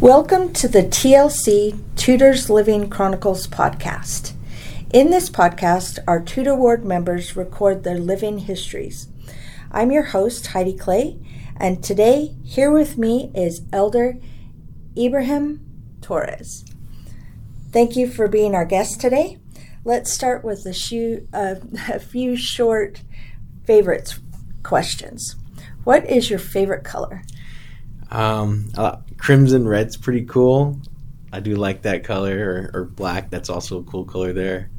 Welcome to the TLC Tutors Living Chronicles podcast. In this podcast, our Tutor Ward members record their living histories. I'm your host, Heidi Clay, and today here with me is Elder Ibrahim Torres. Thank you for being our guest today. Let's start with a, few, uh, a few short favorites questions. What is your favorite color? Um, uh, crimson red's pretty cool. I do like that color, or, or black. That's also a cool color there.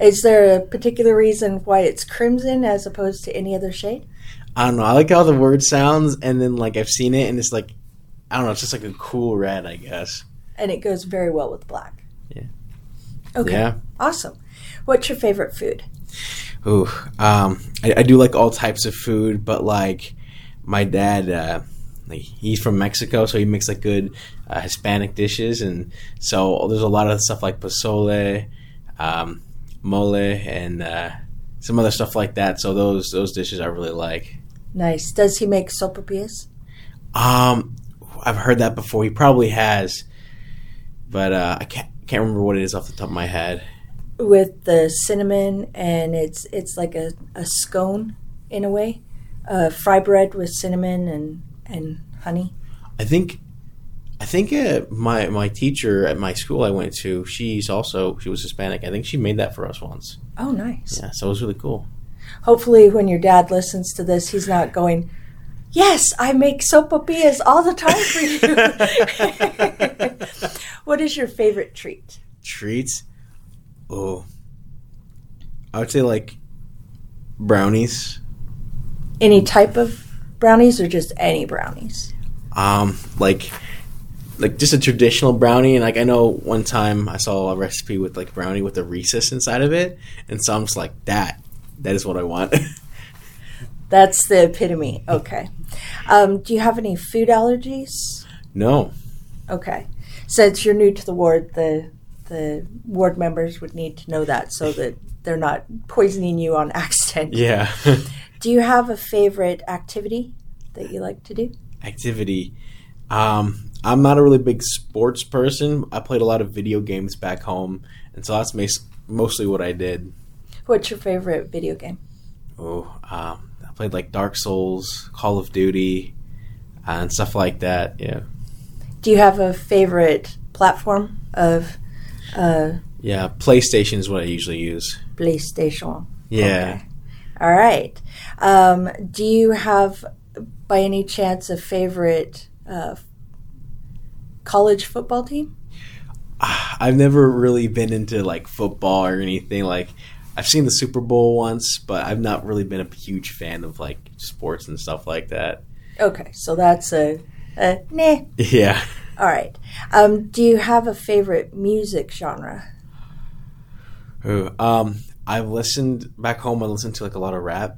Is there a particular reason why it's crimson as opposed to any other shade? I don't know. I like how the word sounds, and then like I've seen it, and it's like I don't know. It's just like a cool red, I guess. And it goes very well with black. Yeah. Okay. Yeah. Awesome. What's your favorite food? Ooh, um, I, I do like all types of food, but like my dad, uh, like he's from Mexico, so he makes like good uh, Hispanic dishes, and so there's a lot of stuff like pozole, um, mole, and uh, some other stuff like that. So those those dishes I really like. Nice. Does he make sopapillas? Um, I've heard that before. He probably has, but uh, I can't can't remember what it is off the top of my head. With the cinnamon and it's it's like a, a scone in a way. Uh, fry bread with cinnamon and, and honey. I think I think uh, my my teacher at my school I went to, she's also she was Hispanic. I think she made that for us once. Oh, nice. Yeah, so it was really cool. Hopefully, when your dad listens to this, he's not going, Yes, I make sopapillas all the time for you. what is your favorite treat? Treats? Oh, I would say like brownies. Any type of brownies or just any brownies? Um, like like just a traditional brownie. And like I know one time I saw a recipe with like brownie with a Reese's inside of it, and so I'm just like that. That is what I want. That's the epitome. Okay. Um, do you have any food allergies? no. Okay. Since you're new to the ward, the the ward members would need to know that so that they're not poisoning you on accident. Yeah. Do you have a favorite activity that you like to do? Activity. Um, I'm not a really big sports person. I played a lot of video games back home, and so that's mostly what I did. What's your favorite video game? Oh, um, I played like Dark Souls, Call of Duty, uh, and stuff like that. Yeah, Do you have a favorite platform of uh, yeah. PlayStation is what I usually use. PlayStation? Yeah. Okay. All right. Um, do you have, by any chance, a favorite uh, college football team? I've never really been into like football or anything. Like, I've seen the Super Bowl once, but I've not really been a huge fan of like sports and stuff like that. Okay, so that's a, a nah. Yeah. All right. Um, do you have a favorite music genre? Ooh, Um, I've listened back home. I listened to like a lot of rap.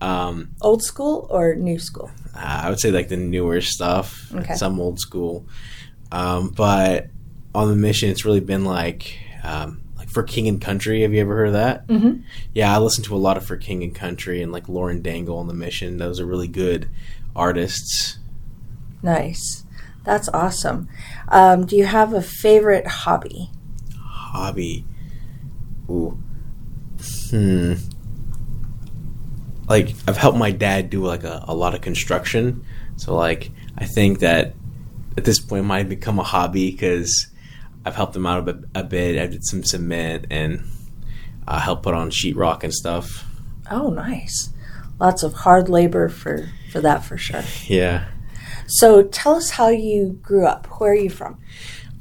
Um, Old school or new school? Uh, I would say like the newer stuff, Okay. some old school. Um, but on the mission, it's really been like um, like for King and Country. Have you ever heard of that? Mm-hmm. Yeah, I listened to a lot of for King and Country and like Lauren Daigle on the mission. Those are really good artists. Nice. That's awesome. Um, do you have a favorite hobby? Hobby, ooh, hmm. Like I've helped my dad do like a, a lot of construction, so like I think that at this point it might become a hobby because I've helped him out a bit. A bit. I did some cement and uh, help put on sheetrock and stuff. Oh, nice. Lots of hard labor for, for that for sure. Yeah. So tell us how you grew up. Where are you from?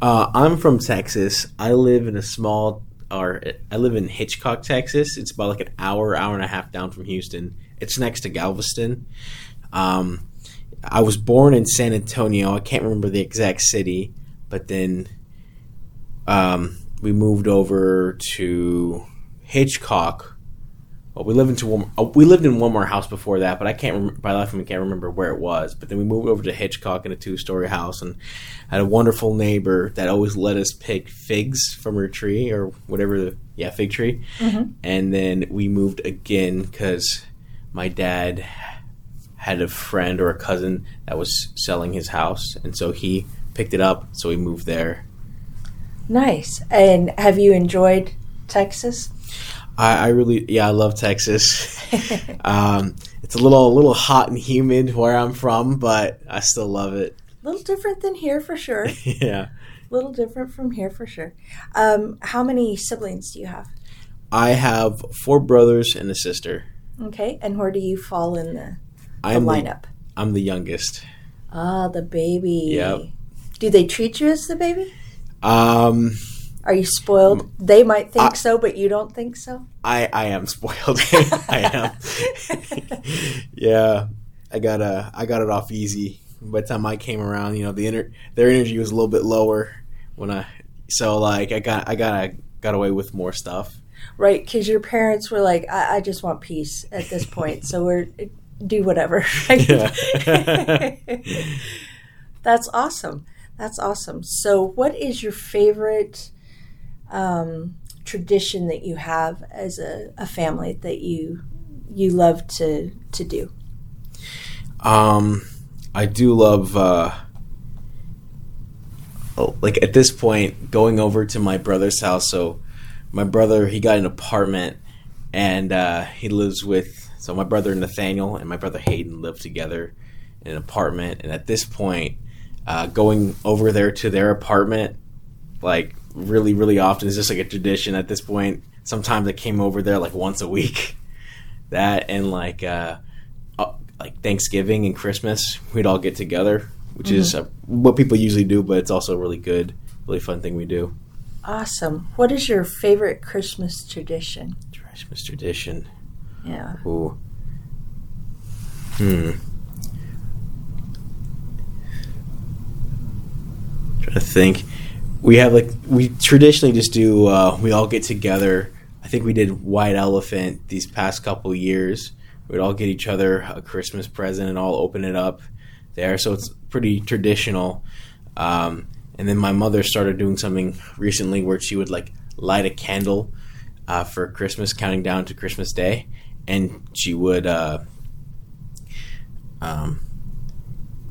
Uh, I'm from Texas. I live in a small, or I live in Hitchcock, Texas. It's about like an hour, hour and a half down from Houston. It's next to Galveston. Um, I was born in San Antonio. I can't remember the exact city, but then um, we moved over to Hitchcock. Well, we lived into one. Uh, we lived in one more house before that, but I can't. Rem- by life, I can't remember where it was. But then we moved over to Hitchcock in a two-story house, and had a wonderful neighbor that always let us pick figs from her tree or whatever the yeah fig tree. And then we moved again because my dad had a friend or a cousin that was selling his house, and so he picked it up. So we moved there. Nice. And have you enjoyed Texas? I, I really, yeah, I love Texas. um, it's a little, a little hot and humid where I'm from, but I still love it. A little different than here for sure. yeah. A little different from here for sure. Um, how many siblings do you have? I have four brothers and a sister. Okay, and where do you fall in the, the lineup? The, I'm the youngest. Ah, the baby. Yep. Do they treat you as the baby? Um, Are you spoiled? They might think I- so, but you don't think so. I I am spoiled. I am. yeah, I got uh, I got it off easy. By the time I came around, you know, the inner their energy was a little bit lower when I so like I got I got I got away with more stuff. Right, because your parents were like, I-, "I just want peace at this point, so we're do whatever." Right? Yeah. That's awesome. That's awesome. So, what is your favorite um, tradition that you have as a, a family that you you love to to do? Um, I do love, uh, oh, like at this point, going over to my brother's house. So, my brother, he got an apartment and uh, he lives with, so my brother Nathaniel and my brother Hayden live together in an apartment. And at this point, uh, going over there to their apartment, like really, really often is just like a tradition at this point. Sometimes I came over there like once a week. That and like, uh, uh, like Thanksgiving and Christmas, we'd all get together, which is uh, what people usually do, but it's also a really good, really fun thing we do. Awesome. What is your favorite Christmas tradition? Christmas tradition. Yeah. Ooh. Hmm. I'm Trying to think. We have like we traditionally just do. Uh, we all get together. I think we did White Elephant these past couple years. We'd all get each other a Christmas present and all open it up there. So it's pretty traditional. Um, and then my mother started doing something recently where she would like light a candle uh, for Christmas, counting down to Christmas Day, and she would uh, um,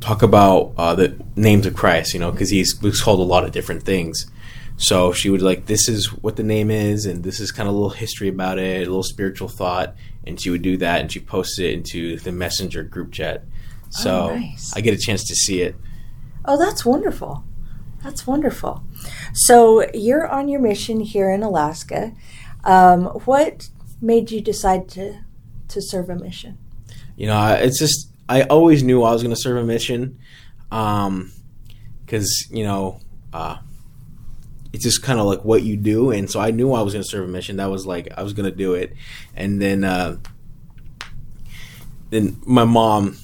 talk about uh, the names of Christ, you know, because he's was called a lot of different things. So she would like, this is what the name is, and this is kind of a little history about it, a little spiritual thought, and she would do that, and she posted it into the messenger group chat. So Oh, nice. I get a chance to see it. Oh, that's wonderful. That's wonderful. So you're on your mission here in Alaska. Um, what made you decide to to serve a mission? You know, it's just I always knew I was going to serve a mission, because you know, uh, it's just kind of like what you do, and so I knew I was going to serve a mission. That was like I was going to do it, and then uh, then my mom,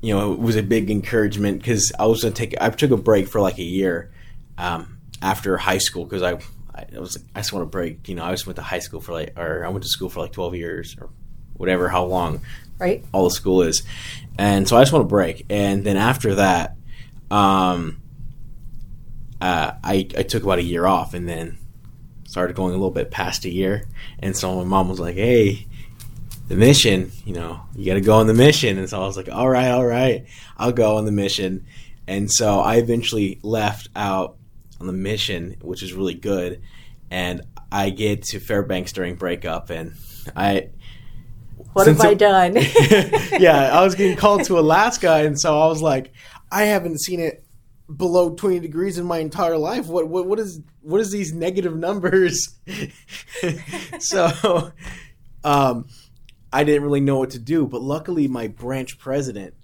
you know, it was a big encouragement because I was going to take I took a break for like a year um, after high school because I. I was like, I just want to break. You know, I just went to high school for like, or I went to school for like twelve years or whatever, how long Right? all the school is. And so I just want to break. And then after that, um, uh, I, I took about a year off and then started going a little bit past a year. And so my mom was like, hey, the mission, you know, you got to go on the mission. And so I was like, all right, all right, I'll go on the mission. And so I eventually left out on the mission, which is really good. And I get to Fairbanks during breakup, and I What Since have I done? yeah, I was getting called to Alaska, and so I was like, I haven't seen it below twenty degrees in my entire life. What what what is what is these negative numbers? so, um, I didn't really know what to do, but luckily my branch president,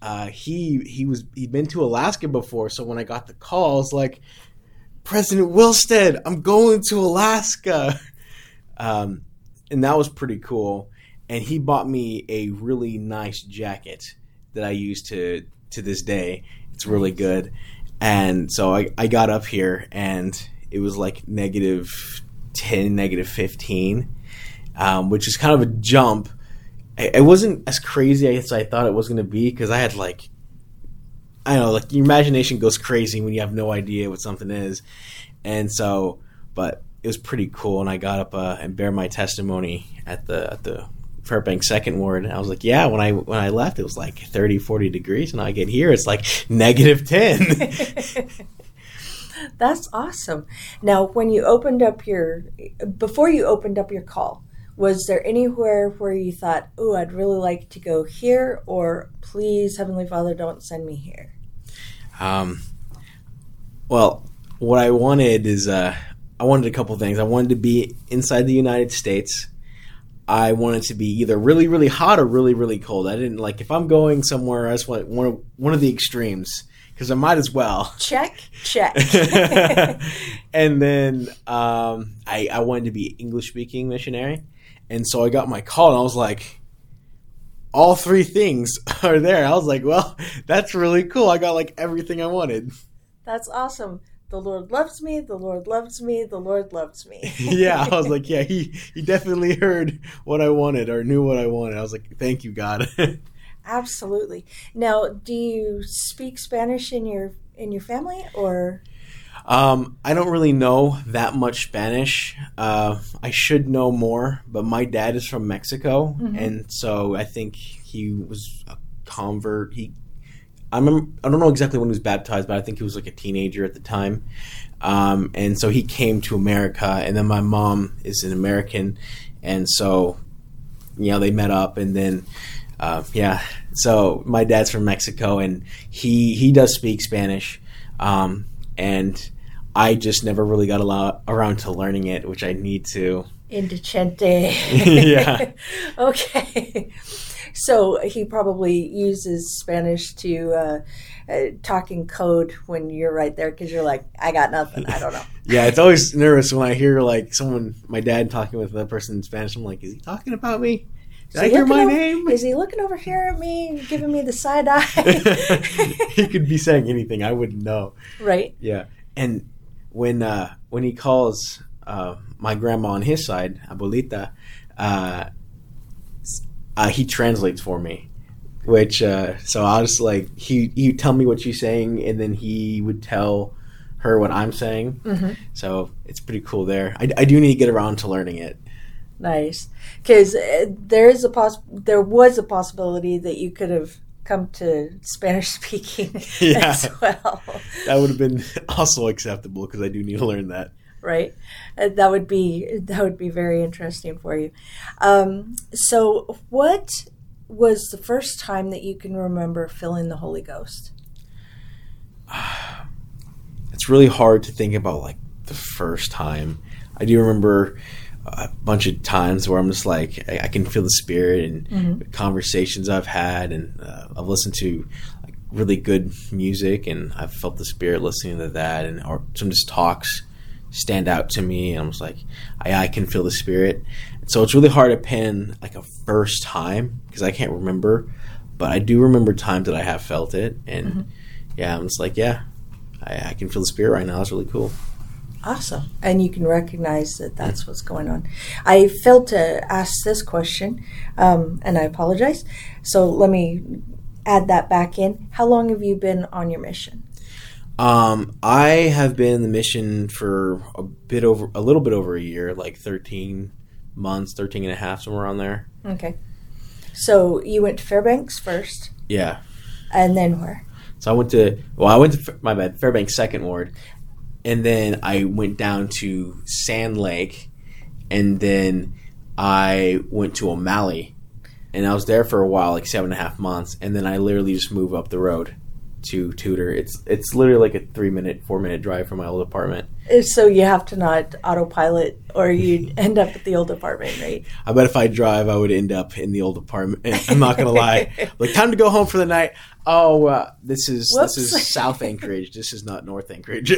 uh, he he was he'd been to Alaska before, so when I got the calls like, President Wilstead, I'm going to Alaska. Um, and that was pretty cool. And he bought me a really nice jacket that I use to to this day. It's really good. And so I, I got up here and it was like negative 10, negative 15, um, which is kind of a jump. It wasn't as crazy as I thought it was going to be because I had like, I don't know, like your imagination goes crazy when you have no idea what something is. And so, but it was pretty cool. And I got up uh, and bear my testimony at the at the Fairbanks Second Ward. And I was like, yeah. When I when I left, it was like 30, 40 degrees, and I get here, it's like negative ten. That's awesome. Now, when you opened up your before you opened up your call, was there anywhere where you thought, "Oh, I'd really like to go here," or "Please, Heavenly Father, don't send me here"? Um, well, what I wanted is uh, I wanted a couple things. I wanted to be inside the United States. I wanted to be either really, really hot or really, really cold. I didn't like if I'm going somewhere. I just want one of, one of the extremes because I might as well. Check, check. and then um, I, I wanted to be English speaking missionary, and so I got my call, and I was like, all three things are there. I was like, well, that's really cool. I got like everything I wanted. That's awesome. The Lord loves me. The Lord loves me. The Lord loves me. yeah, I was like, yeah, he he definitely heard what I wanted or knew what I wanted. I was like, thank you, God. Absolutely. Now, do you speak Spanish in your in your family or? Um, I don't really know that much Spanish. Uh, I should know more, but my dad is from Mexico, mm-hmm. and so I think he was a convert. He I remember, I don't know exactly when he was baptized, but I think he was like a teenager at the time. Um, and so he came to America, and then my mom is an American, and so you know they met up, and then uh, yeah, so my dad's from Mexico, and he he does speak Spanish, um, and I just never really got lot, around to learning it, which I need to. Indecente. yeah. okay. So he probably uses Spanish to uh, uh, talk in code when you're right there because you're like, I got nothing. I don't know. yeah, it's always nervous when I hear like someone, my dad talking with a person in Spanish. I'm like, is he talking about me? Did I hear my over, name? Is he looking over here at me, giving me the side eye? he could be saying anything. I wouldn't know. Right. Yeah. And when uh, when he calls uh, my grandma on his side, abuelita, uh, uh, he translates for me. Which uh, so I was like he he tell me what she's saying, and then he would tell her what I'm saying. Mm-hmm. So it's pretty cool there. I, I do need to get around to learning it. Nice, because uh, there is a poss- there was a possibility that you could have come to Spanish speaking yeah. as well. That would have been also acceptable because I do need to learn that right? Uh, that would be that would be very interesting for you. Um, so, what was the first time that you can remember filling the Holy Ghost? It's really hard to think about like the first time. I do remember a bunch of times where I'm just like I, I can feel the spirit and mm-hmm. conversations I've had, and uh, I've listened to like really good music, and I've felt the spirit listening to that, and or some just talks stand out to me. And I'm just like, I, I can feel the spirit. And so it's really hard to pin like a first time because I can't remember, but I do remember times that I have felt it. And mm-hmm. yeah, I'm just like, yeah, I, I can feel the spirit right now. It's really cool. Awesome. And you can recognize that that's what's going on. I failed to ask this question, um, and I apologize. So let me add that back in. How long have you been on your mission? Um, I have been in the mission for a bit over, a little bit over a year, like 13 months, 13 and a half, somewhere around there. Okay. So you went to Fairbanks first? Yeah. And then where? So I went to, well, I went to, my bad, Fairbanks Second Ward. And then I went down to Sand Lake. And then I went to O'Malley. And I was there for a while, like seven and a half months. And then I literally just moved up the road to Tudor. It's it's literally like a three minute, four minute drive from my old apartment. So you have to not autopilot, or you end up at the old apartment, right? I bet if I drive, I would end up in the old apartment. I'm not gonna lie. Like time to go home for the night. Oh, uh, this is Whoops. this is South Anchorage. This is not North Anchorage.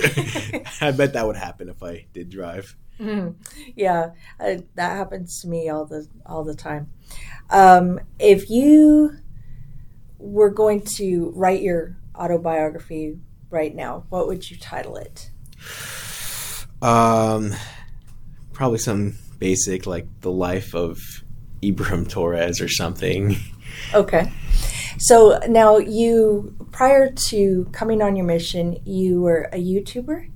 I bet that would happen if I did drive. Mm-hmm. Yeah, uh, that happens to me all the all the time. Um, if you were going to write your autobiography right now, what would you title it? Um, probably some basic like the life of Ibrahim Torres or something. Okay. So now you, prior to coming on your mission, you were a YouTuber.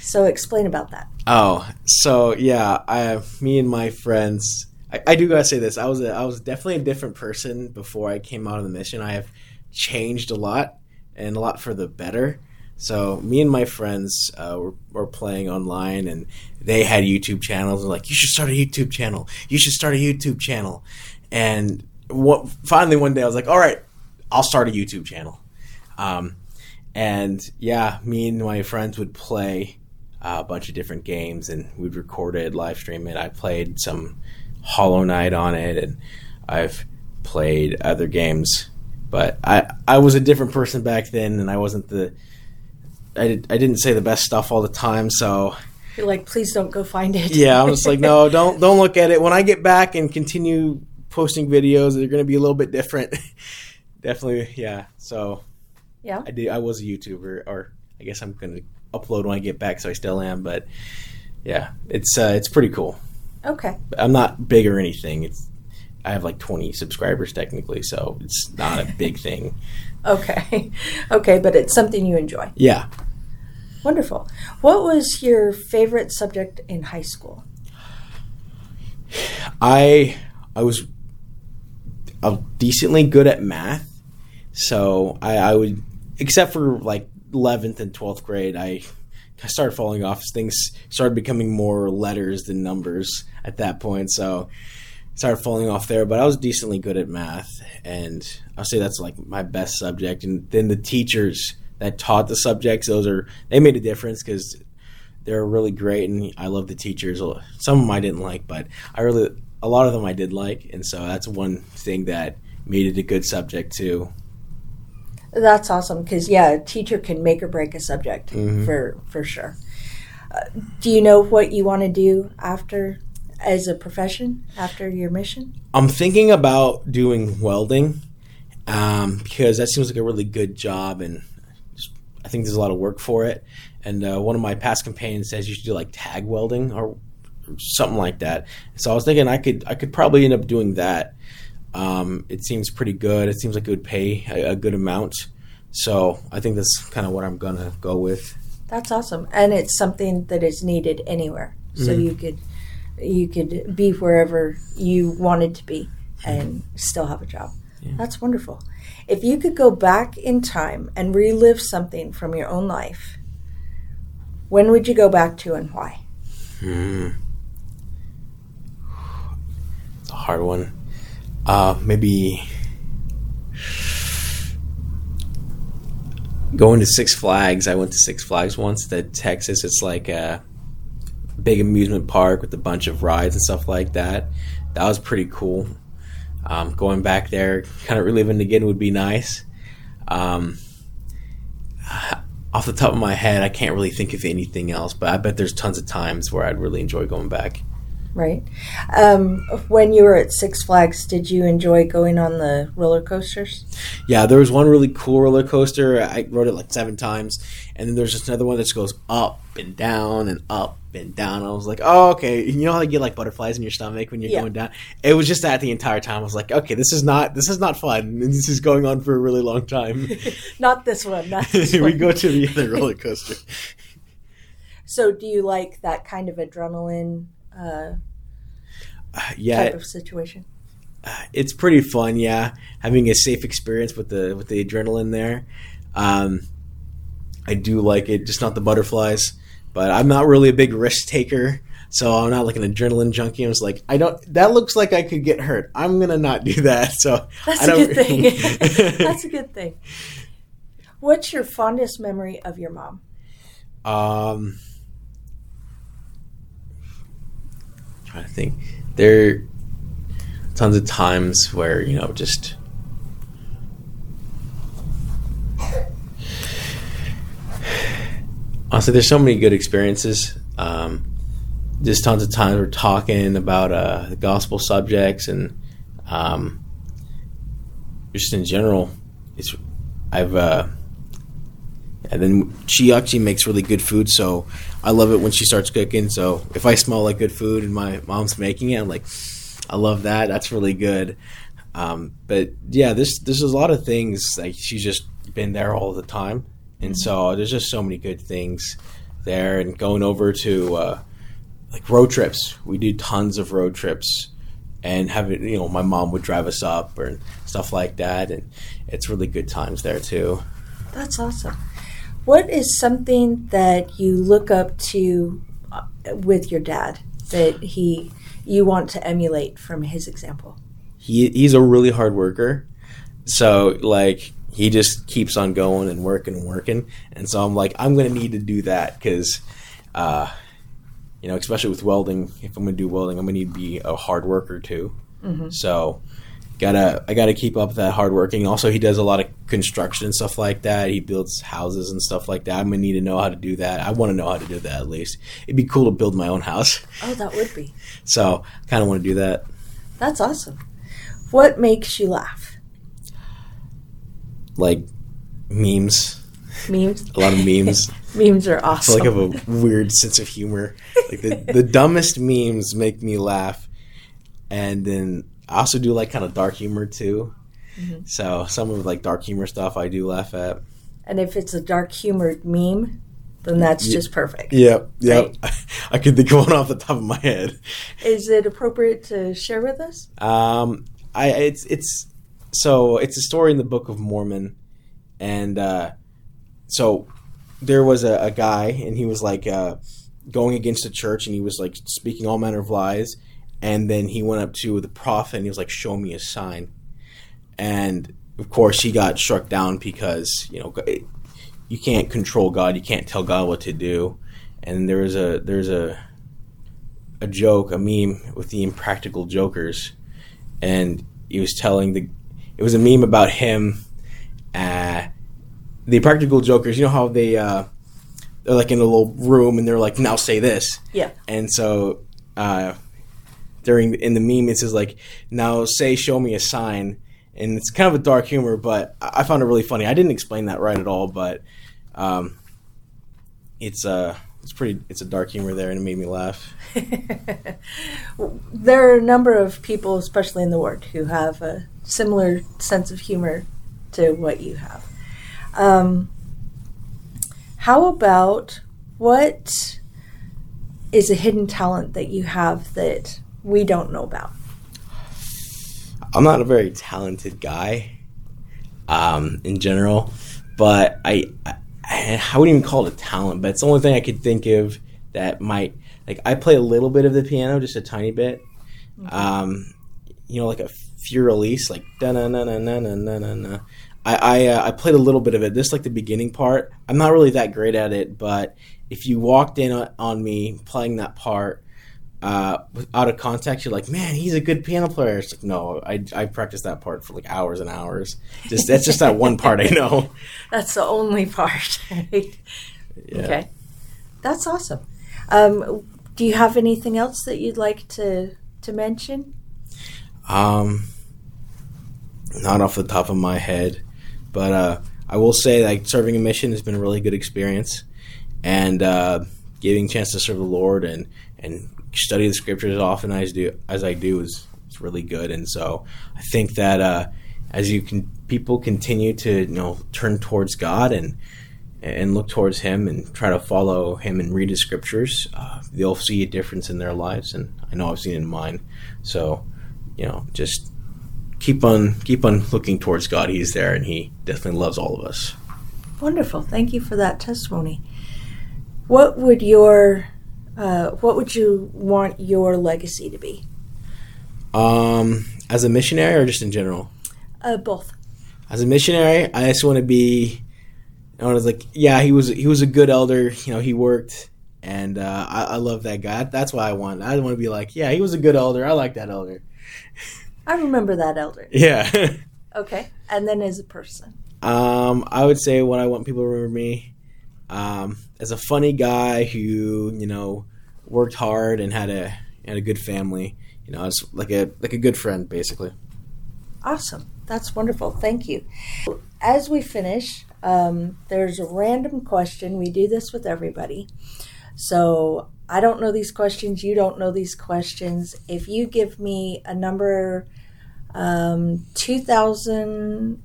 So explain about that. Oh, so yeah, I, me and my friends, I, I do gotta say this. I was a, I was definitely a different person before I came out of the mission. I have changed a lot and a lot for the better. So me and my friends uh, were, were playing online, and they had YouTube channels. And like, you should start a YouTube channel. You should start a YouTube channel. And what, finally one day, I was like, all right, I'll start a YouTube channel. Um, and yeah, me and my friends would play uh, a bunch of different games, and we'd record it, live stream it. I played some Hollow Knight on it, and I've played other games. But I I was a different person back then, and I wasn't the I, did, I didn't say the best stuff all the time, so you're like, please don't go find it. yeah, I'm just like, no, don't don't look at it. When I get back and continue posting videos, they're going to be a little bit different. Definitely, yeah. So yeah, I did. I was a YouTuber, or I guess I'm going to upload when I get back, so I still am. But yeah, it's uh, it's pretty cool. Okay. I'm not big or anything. It's I have like 20 subscribers technically, so it's not a big thing. Okay. Okay, but it's something you enjoy. Yeah. Wonderful. What was your favorite subject in high school? I I was uh, decently good at math, so I, I would, except for like 11th and 12th grade, I I started falling off. Things started becoming more letters than numbers at that point. So started falling off there. But I was decently good at math, and I'll say that's like my best subject. And then the teachers that taught the subjects, those are they made a difference because they're really great, and I love the teachers. Some of them I didn't like, but I really a lot of them I did like, and so that's one thing that made it a good subject too. That's awesome because yeah, a teacher can make or break a subject mm-hmm. for for sure. Uh, do you know what you want to do after as a profession after your mission? I'm thinking about doing welding um, because that seems like a really good job, and I think there's a lot of work for it. And uh, one of my past companions says you should do like tag welding or something like that. So I was thinking I could I could probably end up doing that. Um, it seems pretty good. It seems like it would pay a, a good amount. So I think that's kind of what I'm gonna go with. That's awesome, and it's something that is needed anywhere. So mm-hmm. you could you could be wherever you wanted to be and still have a job. Yeah. That's wonderful. If you could go back in time and relive something from your own life, when would you go back to and why? Hmm. It's a hard one. Uh, maybe going to Six Flags. I went to Six Flags once. That Texas. It's like a big amusement park with a bunch of rides and stuff like that. That was pretty cool. Um, going back there, kind of reliving again would be nice. Um, off the top of my head, I can't really think of anything else, but I bet there's tons of times where I'd really enjoy going back. Right. Um, when you were at Six Flags, did you enjoy going on the roller coasters? Yeah, there was one really cool roller coaster. I rode it like seven times, and then there's just another one that just goes up and down and up and down. I was like, oh, okay. You know how you get like butterflies in your stomach when you're yeah. going down? It was just that the entire time. I was like, okay, this is not this is not fun. This is going on for a really long time. not this one. Not this we one. go to the other roller coaster. so, do you like that kind of adrenaline? Uh, yeah, type of situation. Uh, it's pretty fun, yeah. Having a safe experience with the with the adrenaline there. Um, I do like it, just not the butterflies. But I'm not really a big risk taker, so I'm not like an adrenaline junkie. I was like, I don't. That looks like I could get hurt. I'm gonna not do that. So that's a good thing. that's a good thing. What's your fondest memory of your mom? Um, I'm trying to think. There are tons of times where you know just honestly, there's so many good experiences. Um, just tons of times we're talking about uh, the gospel subjects and um, just in general. It's I've uh, and then she actually makes really good food, so I love it when she starts cooking. So if I smell like good food and my mom's making it, I'm like, I love that. That's really good. Um, but yeah, this this is a lot of things. Like she's just been there all the time, and so there's just so many good things there. And going over to uh, like road trips, we do tons of road trips and have it. You know, my mom would drive us up or stuff like that, and it's really good times there too. That's awesome. What is something that you look up to uh, with your dad that he you want to emulate from his example? He he's a really hard worker, so like he just keeps on going and working and working, and so I'm like I'm gonna need to do that because. Uh, you know, especially with welding, if I'm going to do welding, I'm going to need to be a hard worker too. Mm-hmm. So, gotta I gotta keep up that hard working. Also, he does a lot of construction and stuff like that. He builds houses and stuff like that. I'm gonna need to know how to do that. I want to know how to do that at least. It'd be cool to build my own house. Oh, that would be. So, I kind of want to do that. That's awesome. What makes you laugh? Like memes, Memes. a lot of memes. Memes are I awesome. feel like I have a weird sense of humor. Like the the dumbest memes make me laugh, and then I also do like kind of dark humor too. Mhm. So some of like dark humor stuff I do laugh at. and if it's a dark humored meme, then that's just perfect. Yep, yep. I could think of one off the top of my head. Is it appropriate to share with us? Um, I it's it's so it's a story in the Book of Mormon, and uh, so there was a, a guy, and he was like uh, going against the church, and he was like speaking all manner of lies, and then he went up to the prophet, and he was like, "Show me a sign," and of course he got struck down because you know you can't control God, you can't tell God what to do, and there was a there's a a joke, a meme with the impractical jokers, and he was telling the it was a meme about him uh the practical jokers you know how they uh they're like in a little room and they're like now say this. Yeah. and so uh during in the meme it says like now say show me a sign. And it's kind of a dark humor but i I found it really funny. I didn't explain that right at all but um it's uh it's pretty it's a dark humor there and it made me laugh. There are a number of people, especially in the ward, who have a similar sense of humor to what you have. Um, how about what is a hidden talent that you have that we don't know about? I'm not a very talented guy um, in general, but I, I, I wouldn't even call it a talent, but it's the only thing I could think of that might like I play a little bit of the piano, just a tiny bit. Okay. Um, you know, like a few release, like da na na na na na na na. I I, uh, I played a little bit of it. This like the beginning part. I'm not really that great at it, but if you walked in on me playing that part, uh, out of context, you're like, man, he's a good piano player. It's like, no, I, I practiced that part for like hours and hours. Just that's just that one part I know. That's the only part. right? Yeah. Okay, that's awesome. Um, do you have anything else that you'd like to to mention? Um, not off the top of my head, but uh, I will say like serving a mission has been a really good experience, and uh, giving a chance to serve the Lord and and study the scriptures as often as do as I do is is really good. And so I think that uh, as you can people continue to you know turn towards God and and look towards Him and try to follow Him and read His scriptures, uh, they'll see a difference in their lives, and I know I've seen it in mine. So, you know, just keep on keep on looking towards God. He's there, and He definitely loves all of us. Wonderful. Thank you for that testimony. What would your uh, what would you want your legacy to be? Um, as a missionary, or just in general, Uh, both. as a missionary, I just want to be. I was like, yeah, he was he was a good elder. You know, he worked, and uh, I, I love that guy. That's why I want. I want to be like, yeah, he was a good elder. I like that elder. I remember that elder. Yeah. Okay. And then as a person. Um, I would say what I want people to remember me um, as a funny guy who you know worked hard and had a had a good family. You know, as like a like a good friend, basically. Awesome. That's wonderful. Thank you. As we finish, um, there's a random question. We do this with everybody. So I don't know these questions. You don't know these questions. If you give me a number, um, 2000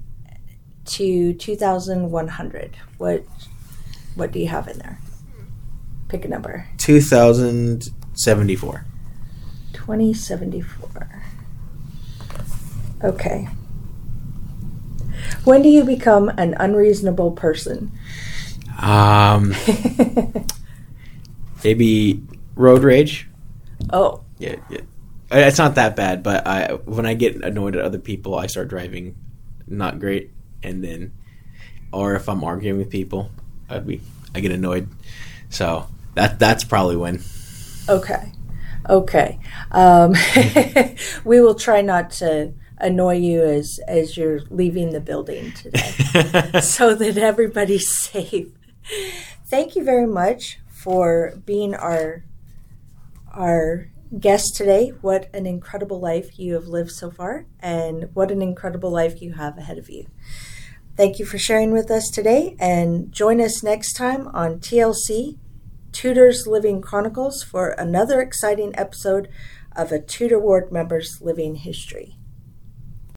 to 2100, what what do you have in there? Pick a number. Two thousand seventy four. 2074. Okay. When do you become an unreasonable person? Um, maybe road rage. Oh, Yeah, yeah. It's not that bad, but I when I get annoyed at other people, I start driving not great, and then, or if I'm arguing with people, I'd be I get annoyed. So that that's probably when. okay. Okay. Um, we will try not to annoy you as, as you're leaving the building today so that everybody's safe. Thank you very much for being our our guest today. What an incredible life you have lived so far, and what an incredible life you have ahead of you. Thank you for sharing with us today, and join us next time on TLC Tutors Living Chronicles for another exciting episode of a Tutor Ward member's living history.